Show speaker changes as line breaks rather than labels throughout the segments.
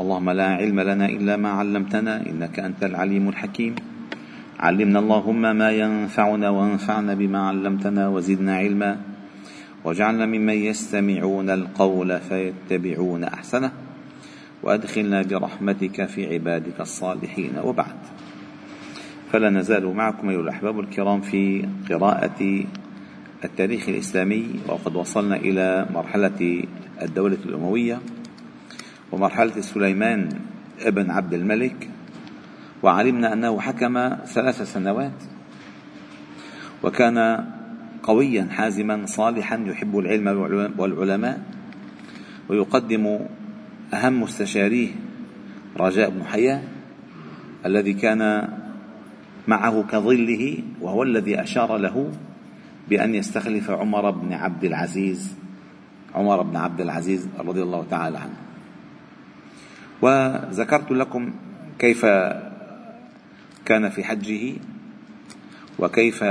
اللهم لا علم لنا إلا ما علمتنا إنك أنت العليم الحكيم. علمنا اللهم ما ينفعنا وانفعنا بما علمتنا وزدنا علما. واجعلنا ممن يستمعون القول فيتبعون أحسنه. وأدخلنا برحمتك في عبادك الصالحين. وبعد. فلا نزال معكم أيها الأحباب الكرام في قراءة التاريخ الإسلامي. وقد وصلنا إلى مرحلة الدولة الأموية. ومرحلة سليمان ابن عبد الملك وعلمنا أنه حكم ثلاث سنوات وكان قويا حازما صالحا يحب العلم والعلماء ويقدم أهم مستشاريه رجاء بن حياة الذي كان معه كظله وهو الذي أشار له بأن يستخلف عمر بن عبد العزيز عمر بن عبد العزيز رضي الله تعالى عنه. وذكرت لكم كيف كان في حجه وكيف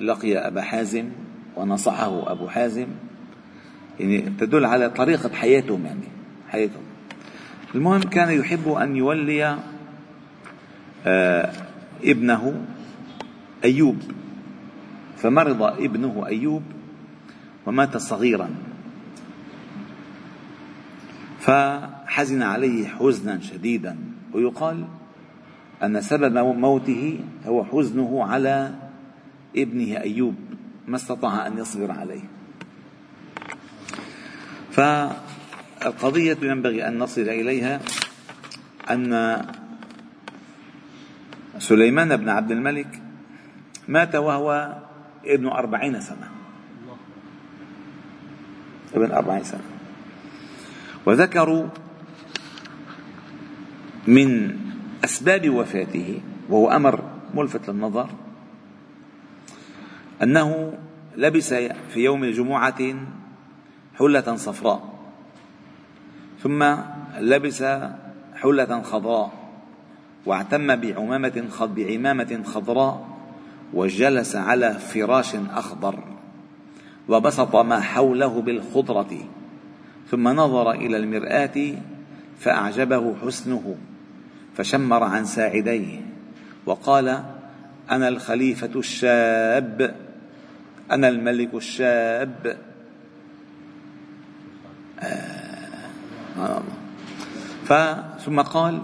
لقي أبا حازم ونصحه أبو حازم. يعني تدل على طريقة حياتهم يعني حياتهم. المهم كان يحب أن يولي آه ابنه أيوب. فمرض ابنه أيوب ومات صغيرا. فحزن عليه حزنا شديدا ويقال أن سبب موته هو حزنه على ابنه أيوب ما استطاع أن يصبر عليه. فالقضية ينبغي أن نصل إليها أن سليمان بن عبد الملك مات وهو ابن أربعين سنة. ابن أربعين سنة. وذكروا من أسباب وفاته وهو أمر ملفت للنظر أنه لبس في يوم الجمعة حلة صفراء ثم لبس حلة خضراء واعتم بعمامة بعمامة خضراء وجلس على فراش أخضر وبسط ما حوله بالخضرة ثم نظر إلى المرآة فأعجبه حسنه. فشمر عن ساعديه وقال أنا الخليفة الشاب أنا الملك الشاب آه. ثم قال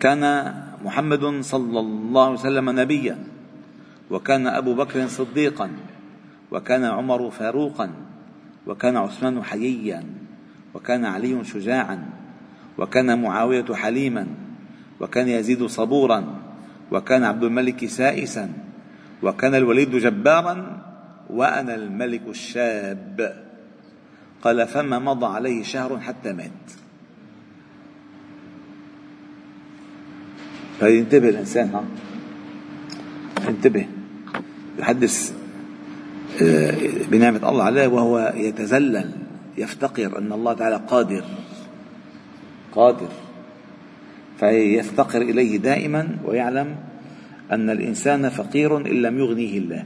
كان محمد صلى الله عليه وسلم نبيا وكان أبو بكر صديقا وكان عمر فاروقا وكان عثمان حييا وكان علي شجاعا وكان معاوية حليما وكان يزيد صبورا وكان عبد الملك سائسا وكان الوليد جبارا وأنا الملك الشاب. قال فما مضى عليه شهر حتى مات. فينتبه الإنسان ها؟ انتبه يحدث آه، بنعمة الله عليه وهو يتذلل يفتقر أن الله تعالى قادر. قادر. فيفتقر إليه دائما ويعلم أن الإنسان فقير إن لم يغنيه الله.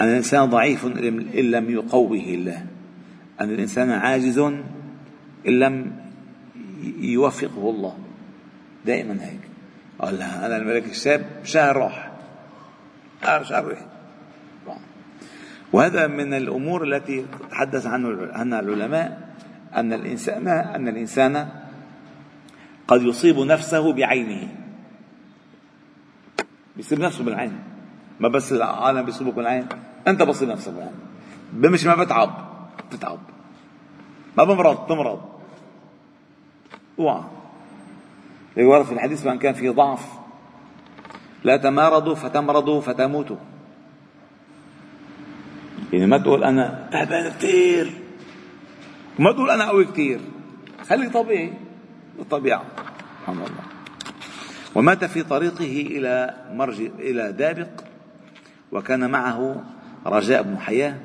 أن الإنسان ضعيف إن لم يقوه الله. أن الإنسان عاجز إن لم يوفقه الله. دائما هيك. قال أنا الملك الشاب شهر راح. شهر راح. وهذا من الأمور التي تحدث عنها العلماء أن الإنسان أن الإنسان قد يصيب نفسه بعينه. بيصيب نفسه بالعين. ما بس العالم بيصيبك بالعين. أنت بصيب نفسك بالعين. بمشي ما بتعب. بتتعب ما بمرض. تمرض اوعى ورد في الحديث من كان فيه ضعف. لا تمارضوا فتمرضوا فتموتوا. يعني ما تقول أنا تعبان كثير وما تقول أنا قوي كثير خلي طبيعي. الطبيعة. سبحان الله. ومات في طريقه إلى مرج إلى دابق وكان معه رجاء بن حياة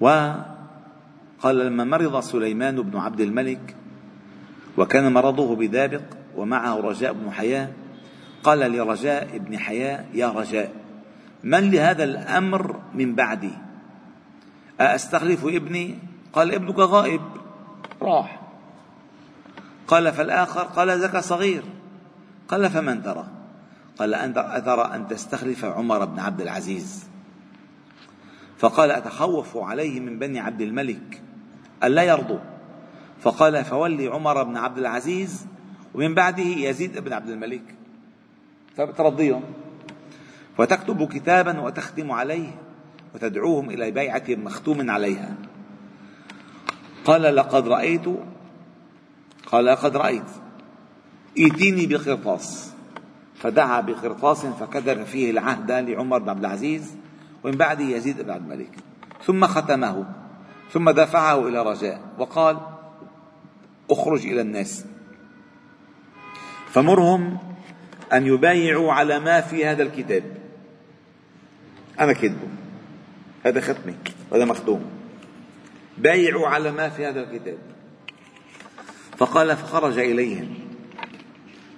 وقال لما مرض سليمان بن عبد الملك وكان مرضه بدابق ومعه رجاء بن حياة قال لرجاء بن حياة يا رجاء من لهذا الأمر من بعدي؟ أستخلف ابني؟ قال ابنك غائب. راح. قال فالآخر قال ذاك صغير. قال فمن ترى؟ قال أنت أترى أن تستخلف عمر بن عبد العزيز. فقال أتخوف عليه من بني عبد الملك ألا يرضوا. فقال فولي عمر بن عبد العزيز ومن بعده يزيد بن عبد الملك. فترضيهم وتكتب كتابا وتختم عليه وتدعوهم إلى بيعة مختوم عليها. قال لقد رأيت قال لقد رأيت. ائتيني بقرطاس. فدعا بقرطاس فكتب فيه العهد لعمر بن عبد العزيز ومن بعده يزيد بن عبد الملك. ثم ختمه. ثم دفعه إلى رجاء. وقال اخرج إلى الناس. فمرهم أن يبايعوا على ما في هذا الكتاب. أنا كذبه هذا ختمي. وهذا مختوم. بايعوا على ما في هذا الكتاب. فقال فخرج إليهم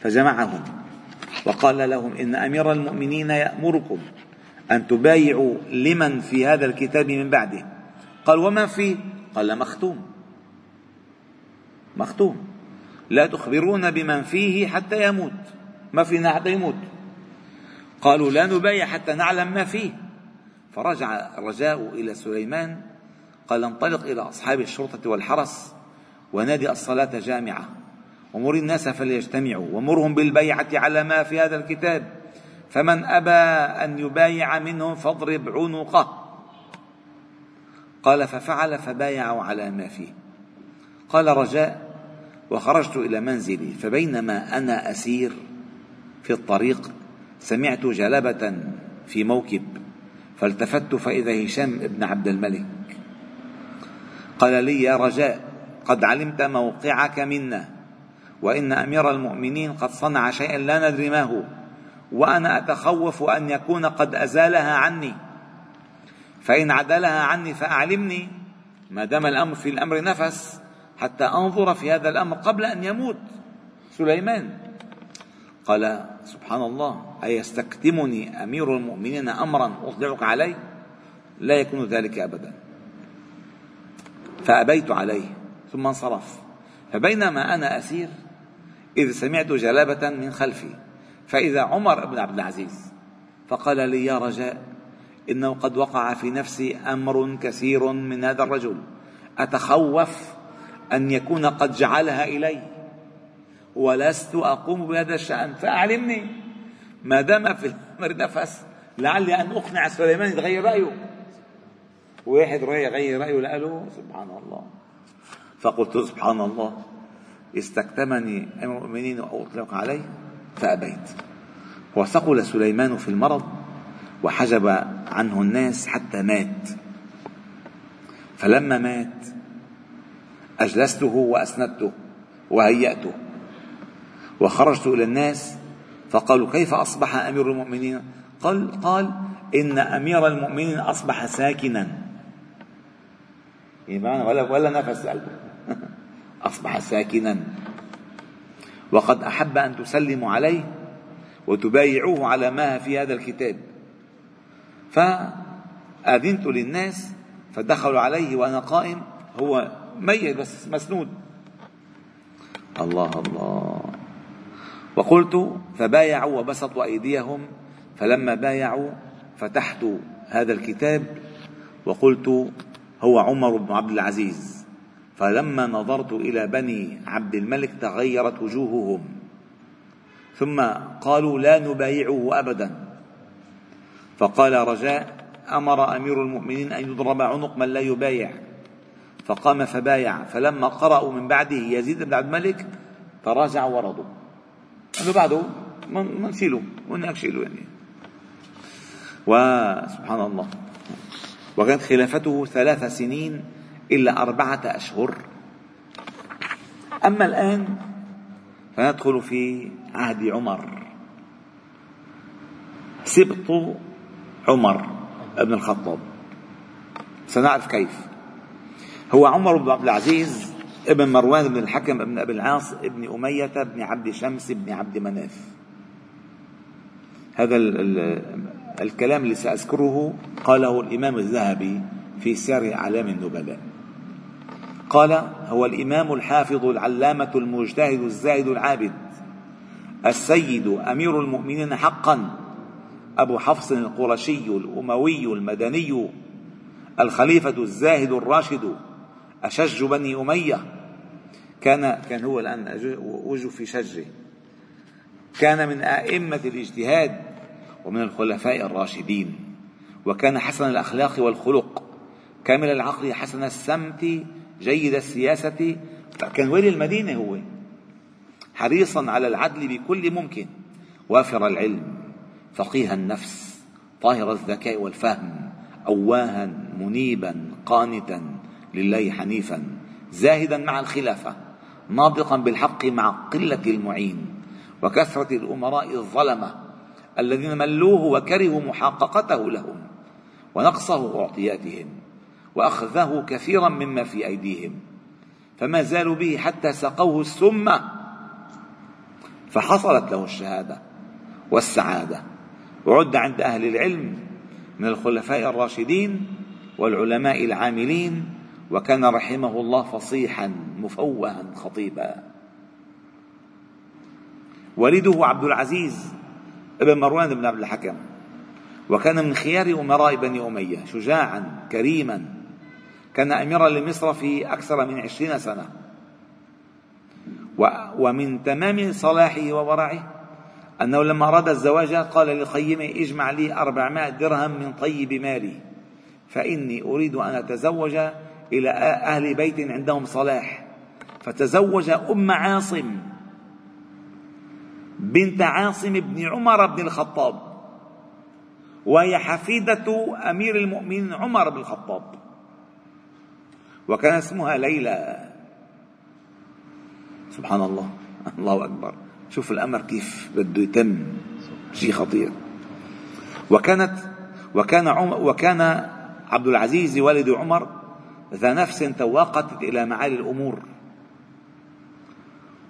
فجمعهم وقال لهم إن أمير المؤمنين يأمركم أن تبايعوا لمن في هذا الكتاب من بعده. قال وما فيه قال مختوم. مختوم. لا تخبرون بمن فيه حتى يموت. ما فينا حتى يموت. قالوا لا نبايع حتى نعلم ما فيه. فرجع الرجاء إلى سليمان قال انطلق إلى أصحاب الشرطة والحرس ونادي الصلاة جامعة. ومر الناس فليجتمعوا. ومرهم بالبيعة على ما في هذا الكتاب. فمن أبى أن يبايع منهم فاضرب عنقه. قال ففعل فبايعوا على ما فيه. قال رجاء وخرجت إلى منزلي. فبينما أنا أسير في الطريق سمعت جلبة في موكب. فالتفت فإذا هشام بن عبد الملك. قال لي يا رجاء قد علمت موقعك منا. وإن أمير المؤمنين قد صنع شيئا لا ندري ما هو. وأنا أتخوف أن يكون قد أزالها عني. فإن عدلها عني فأعلمني ما دام الأمر في الأمر نفس حتى أنظر في هذا الأمر قبل أن يموت. سليمان. قال سبحان الله أيستكتمني أمير المؤمنين أمرا أطلعك عليه لا يكون ذلك أبدا. فأبيت عليه. ثم انصرف. فبينما أنا أسير إذ سمعت جلابة من خلفي فإذا عمر بن عبد العزيز فقال لي يا رجاء إنه قد وقع في نفسي أمر كثير من هذا الرجل أتخوف أن يكون قد جعلها إلي؟ ولست أقوم بهذا الشأن فأعلمني. ما دام في الأمر نفس لعلي أن أقنع سليمان يتغير رأيه. واحد يغير رأيه لقاله سبحان الله. فقلت سبحان الله استكتمني أمر المؤمنين وأطلق عليه فأبيت. وثقل سليمان في المرض وحجب عنه الناس حتى مات. فلما مات أجلسته وأسندته وهيأته. وخرجت إلى الناس فقالوا كيف أصبح أمير المؤمنين؟ قال قال إن أمير المؤمنين أصبح ساكنا. يعني ولا ولا نفس قلبه. أصبح ساكنا. وقد أحب أن تسلموا عليه وتبايعوه على ما في هذا الكتاب. فأذنت للناس فدخلوا عليه وأنا قائم. هو ميت بس مسنود. الله الله. وقلت فبايعوا وبسطوا أيديهم. فلما بايعوا فتحت هذا الكتاب وقلت هو عمر بن عبد العزيز. فلما نظرت إلى بني عبد الملك تغيرت وجوههم. ثم قالوا لا نبايعه أبدا. فقال رجاء أمر أمير المؤمنين أن يضرب عنق من لا يبايع. فقام فبايع. فلما قرأوا من بعده يزيد بن عبد الملك تراجعوا ورضوا. أنه بعده ما نشيله هناك شيله يعني. وسبحان الله. وكانت خلافته ثلاث سنين إلا أربعة أشهر. أما الآن فندخل في عهد عمر. سبط عمر بن الخطاب. سنعرف كيف. هو عمر بن عبد العزيز ابن مروان بن الحكم بن أبي العاص ابن أمية بن عبد شمس بن عبد مناف. هذا ال ال الكلام اللي سأذكره قاله الإمام الذهبي في سير إعلام النبلاء. قال هو الإمام الحافظ العلامة المجتهد الزاهد العابد السيد أمير المؤمنين حقا أبو حفص القرشي الأموي المدني الخليفة الزاهد الراشد أشج بني أمية. كان كان هو الآن وجه في شجه. كان من أئمة الاجتهاد ومن الخلفاء الراشدين. وكان حسن الأخلاق والخلق. كامل العقل حسن السمت جيد السياسة. كان ولي المدينة هو. حريصا على العدل بكل ممكن. وافر العلم. فقيه النفس. طاهر الذكاء والفهم. أواها منيبا قانتا. لله حنيفا. زاهدا مع الخلافة. ناطقا بالحق مع قلة المعين. وكثرة الأمراء الظلمة. الذين ملوه وكرهوا محققته لهم. ونقصه أعطياتهم. وأخذه كثيرا مما في أيديهم فما زالوا به حتى سقوه السم فحصلت له الشهادة والسعادة. وعد عند أهل العلم من الخلفاء الراشدين والعلماء العاملين وكان رحمه الله فصيحا مفوها خطيبا. والده عبد العزيز ابن مروان بن عبد الحكم وكان من خيار أمراء بني أمية شجاعا كريما كان أميرا لمصر في أكثر من عشرين سنة. ومن تمام صلاحه وورعه أنه لما أراد الزواج قال للخيمة اجمع لي أربعمائة درهم من طيب مالي فإني أريد أن أتزوج إلى أهل بيت عندهم صلاح. فتزوج أم عاصم بنت عاصم بن عمر بن الخطاب وهي حفيدة أمير المؤمنين عمر بن الخطاب. وكان اسمها ليلى. سبحان الله. الله أكبر. شوف الأمر كيف بده يتم. شيء خطير. وكانت وكان عمر وكان عبد العزيز والد عمر ذا نفس تواقت إلى معالي الأمور.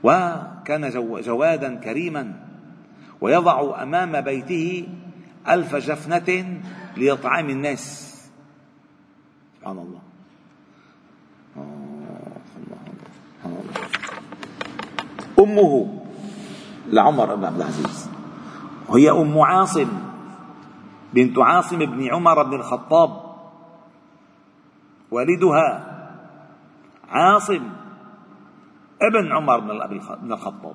وكان جوادا كريما. ويضع أمام بيته ألف جفنة لإطعام الناس. سبحان الله. أمه. لعمر بن عبد العزيز. وهي أم عاصم بنت عاصم بن عمر بن الخطاب. والدها عاصم ابن عمر بن الخطاب.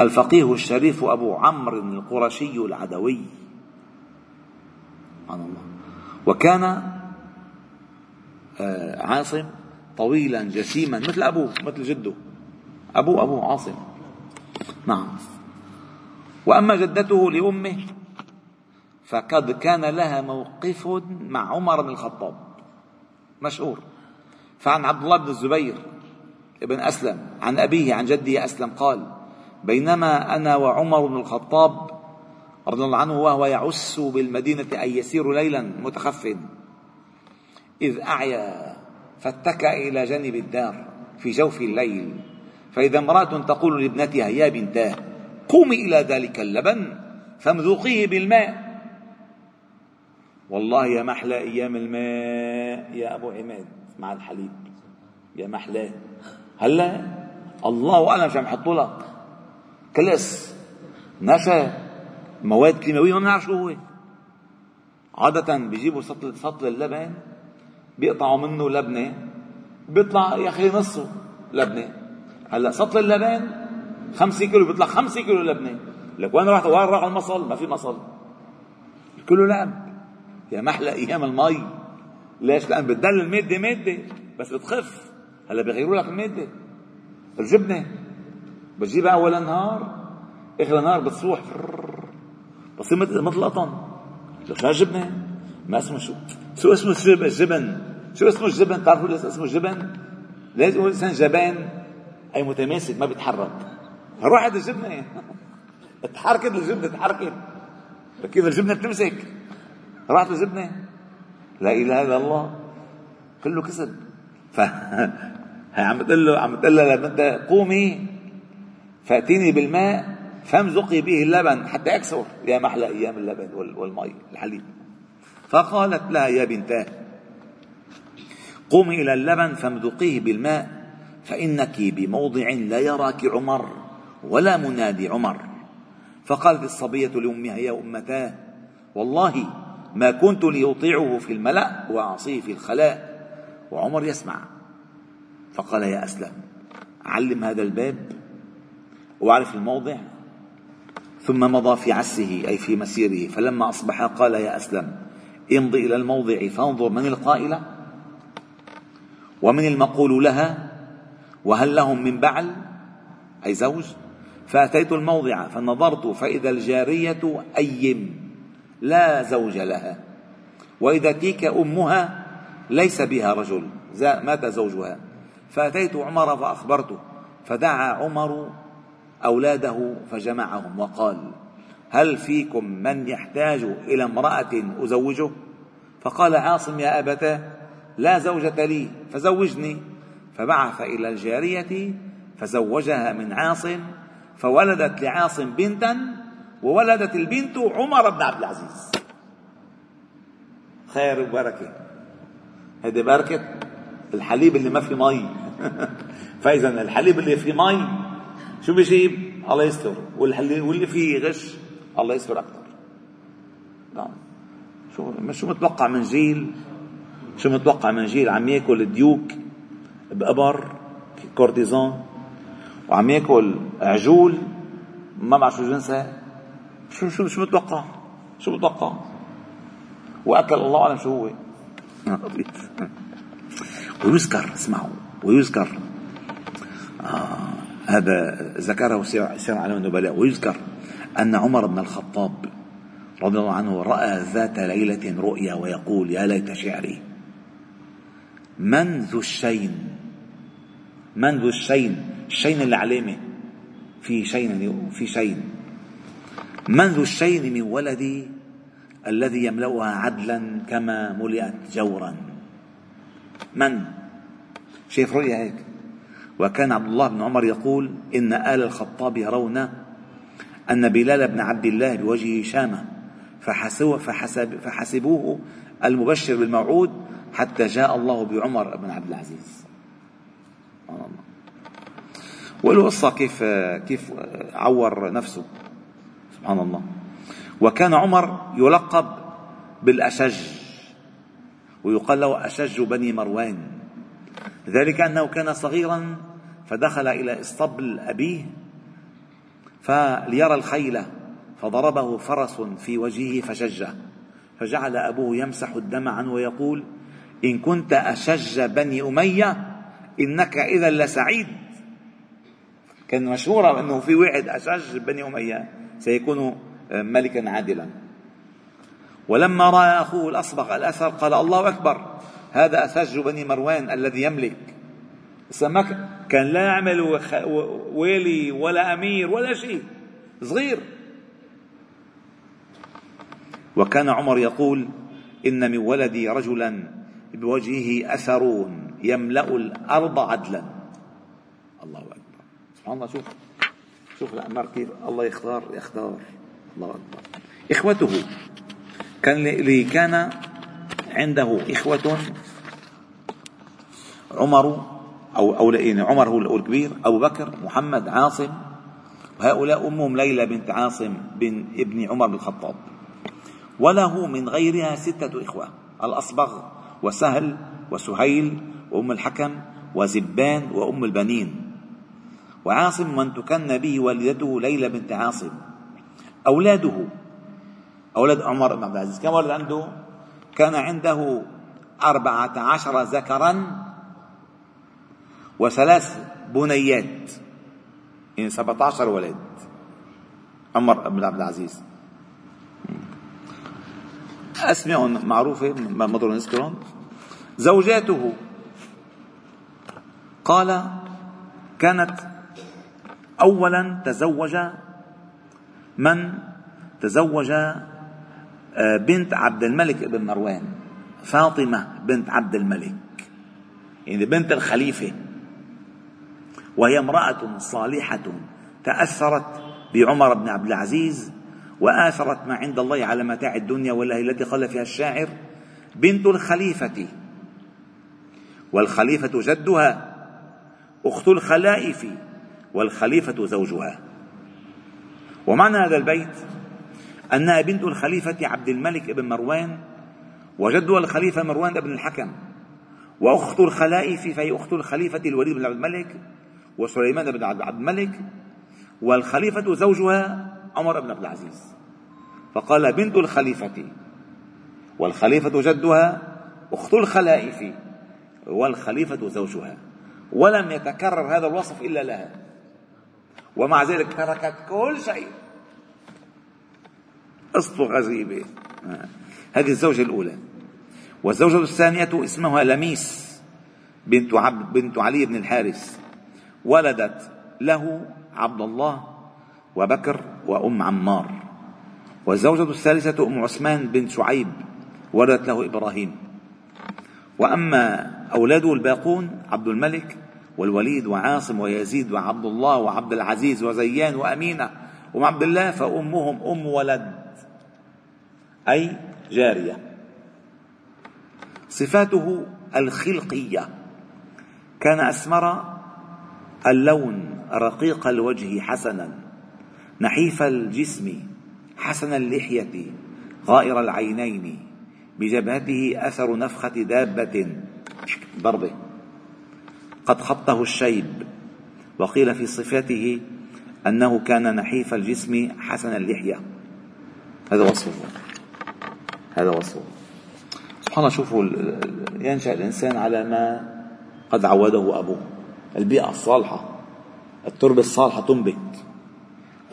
الفقيه الشريف أبو عمرو القرشي العدوي. سبحان الله. وكان آه، عاصم طويلا جسيما مثل أبوه مثل جده. أبوه أبو عاصم. نعم. وأما جدته لأمه فقد كان لها موقف مع عمر بن الخطاب. مشهور. فعن عبد الله بن الزبير ابن أسلم عن أبيه عن جده أسلم قال بينما أنا وعمر بن الخطاب رضي الله عنه وهو يعس بالمدينة أي يسير ليلا متخف إذ أعيا فاتكأ إلى جانب الدار في جوف الليل. فإذا امرأة تقول لابنتها يا بنتاه قومي إلى ذلك اللبن فامذوقيه بالماء. والله يا محلى أيام الماء يا أبو عماد مع الحليب يا محلاه هلا؟ الله أعلم شو عم يحطوا لك. كلس نشا مواد كيماوية ما بنعرف شو هو. عادة بيجيبوا سطل سطل اللبن بيقطعوا منه لبنة بيطلع يا أخي نصه لبنة. هلأ سطل اللبن 5 كيلو بيطلع 5 كيلو لبنة. لك وين راح؟ وين راح المصل؟ ما في مصل. كله لعب. يا محلى أيام المي. ليش؟ لأن بتدل المادة مادة بس بتخف. هلأ بيغيروا لك المادة. الجبنة. بتجيبها أول النهار آخر النهار بتصوح بصير مثل مثل قطن لك شو الجبنه؟ ما اسمه شو. شو اسمه الجبن شو اسمه الجبن بتعرفوا ليش اسمه الجبن؟ لازم يقول الانسان جبان؟ أي متماسك ما بيتحرك. روح الجبنة. تحركت الجبنه تحركت كيف الجبنة بتمسك؟ راحت الجبنه لا إله إلا الله. كله كسب ف عم بتقول له عم بتقول له لما قومي. فأتيني بالماء فامزقي به اللبن حتى اكسر يا محلى أيام اللبن والمي الحليب. فقالت لها يا بنتاه قومي إلى اللبن فامدقيه بالماء فإنك بموضع لا يراك عمر ولا منادي عمر. فقالت الصبية لأمها يا أمتاه والله ما كنت لأطيعه في الملأ وأعصيه في الخلاء. وعمر يسمع فقال يا أسلم علم هذا الباب وأعرف الموضع. ثم مضى في عسه أي في مسيره فلما أصبح قال يا أسلم امضي إلى الموضع فانظر من القائلة ومن المقول لها وهل لهم من بعل أي زوج فأتيت الموضع فنظرت فإذا الجارية أيم لا زوج لها وإذا تيك أمها ليس بها رجل مات زوجها فأتيت عمر فأخبرته فدعا عمر أولاده فجمعهم وقال هل فيكم من يحتاج إلى امرأة أزوجه؟ فقال عاصم يا أبتاه لا زوجة لي فزوجني. فبعث إلى الجارية فزوجها من عاصم فولدت لعاصم بنتا وولدت البنت عمر بن عبد العزيز. خير وبركة. هذه بركة الحليب اللي ما في مي. فإذا الحليب اللي في مي. شو بيجيب؟ الله يستر. واللي فيه غش. الله يستر أكثر نعم. شو شو متوقع من جيل؟ شو متوقع من جيل؟ عم ياكل ديوك بإبر كورتيزون وعم ياكل عجول ما بعرف شو جنسها. شو شو شو متوقع؟ شو متوقع؟ وأكل الله أعلم شو هو. ويذكر اسمعوا ويذكر. آه هذا ذكره سير على النبلاء. ويذكر. أن عمر بن الخطاب رضي الله عنه رأى ذات ليلة رؤيا ويقول يا ليت شعري من ذو الشين من ذو الشين الشين العلامة في شين في شين من ذو الشين من ولدي الذي يملأها عدلا كما ملئت جورا. من؟ شايف رؤيا هيك. وكان عبد الله بن عمر يقول إن آل الخطاب يرون أن بلال بن عبد الله بوجهه شامة فحسبوه, فحسب فحسبوه المبشر بالموعود حتى جاء الله بعمر بن عبد العزيز. وله قصة كيف كيف عور نفسه. سبحان الله. وكان عمر يلقب بالأشج ويقال له أشج بني مروان. ذلك أنه كان صغيرا فدخل إلى إسطبل أبيه فليرى الخيل فضربه فرس في وجهه فشجه. فجعل أبوه يمسح الدم عنه ويقول إن كنت أشج بني أمية إنك إذا لسعيد. كان مشهورة أنه في واحد أشج بني أمية سيكون ملكا عادلا. ولما رأى أخوه الأصبغ الأثر قال الله أكبر هذا أسج بني مروان الذي يملك. سمك كان لا يعمل والي ولا أمير ولا شيء صغير. وكان عمر يقول إن من ولدي رجلا بوجهه أثر يملأ الأرض عدلا. الله أكبر. سبحان الله شوف. شوف الأعمار كيف الله يختار يختار. الله أكبر. إخوته كان اللي كان عنده إخوة. عمر أو أو يعني عمر هو الكبير أبو بكر محمد عاصم. وهؤلاء أمهم ليلى بنت عاصم بن ابن عمر بن الخطاب. وله من غيرها ستة إخوة الأصبغ وسهل وسهيل وأم الحكم وزبان وأم البنين. وعاصم من تكن به والدته ليلى بنت عاصم. أولاده أولاد عمر بن عبد العزيز. كم ولد عنده؟ كان عنده أربعة عشر ذكرا وثلاث بنيات يعني سبعة عشر ولد. عمر بن عبد العزيز. أسماء معروفة ما مضر نذكرهم زوجاته. قال كانت اولا تزوج من؟ تزوج آه، بنت عبد الملك بن مروان فاطمة بنت عبد الملك. يعني بنت الخليفة. وهي امرأة صالحة تاثرت بعمر بن عبد العزيز وآثرت ما عند الله على متاع الدنيا والله التي قال فيها الشاعر بنت الخليفة. والخليفة جدها أخت الخلائف والخليفة زوجها. ومعنى هذا البيت أنها بنت الخليفة عبد الملك بن مروان وجدها الخليفة مروان بن الحكم وأخت الخلائف فهي أخت الخليفة الوليد بن عبد الملك وسليمان بن عبد الملك والخليفة زوجها عمر بن عبد العزيز. فقال بنت الخليفة والخليفة جدها أخت الخلائف والخليفة زوجها. ولم يتكرر هذا الوصف إلا لها. ومع ذلك تركت كل شيء. قصته غريبة هذه الزوجة الأولى. والزوجة الثانية اسمها لميس بنت عبد بنت علي بن الحارث. ولدت له عبد الله وبكر وأم عمار. والزوجة الثالثة أم عثمان بن شعيب ولدت له إبراهيم. وأما أولاده الباقون عبد الملك والوليد وعاصم ويزيد وعبد الله وعبد العزيز وزيان وأمينة وعبد عبد الله فأمهم أم ولد أي جارية. صفاته الخلقية. كان أسمر اللون رقيق الوجه حسنا نحيف الجسم حسن اللحية غائر العينين بجبهته أثر نفخة دابة. ضربة. قد خطه الشيب. وقيل في صفاته أنه كان نحيف الجسم حسن اللحية. هذا وصفه. هذا وصفه. سبحان الله شوفوا ينشأ الإنسان على ما قد عوده أبوه. البيئة الصالحة التربة الصالحة تنبت.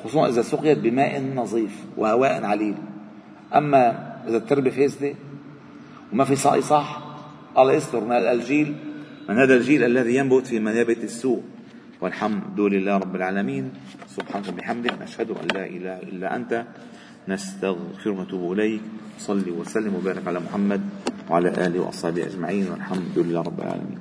خصوصا إذا سقيت بماء نظيف وهواء عليل. أما إذا التربة فاسدة وما في سقي صح الله يستر من الجيل من هذا الجيل الذي ينبت في منابت السوء. والحمد لله رب العالمين. سبحانك وبحمدك نشهد أن لا إله إلا أنت. نستغفر ونتوب إليك. صلي وسلم وبارك على محمد وعلى آله وأصحابه أجمعين. والحمد لله رب العالمين.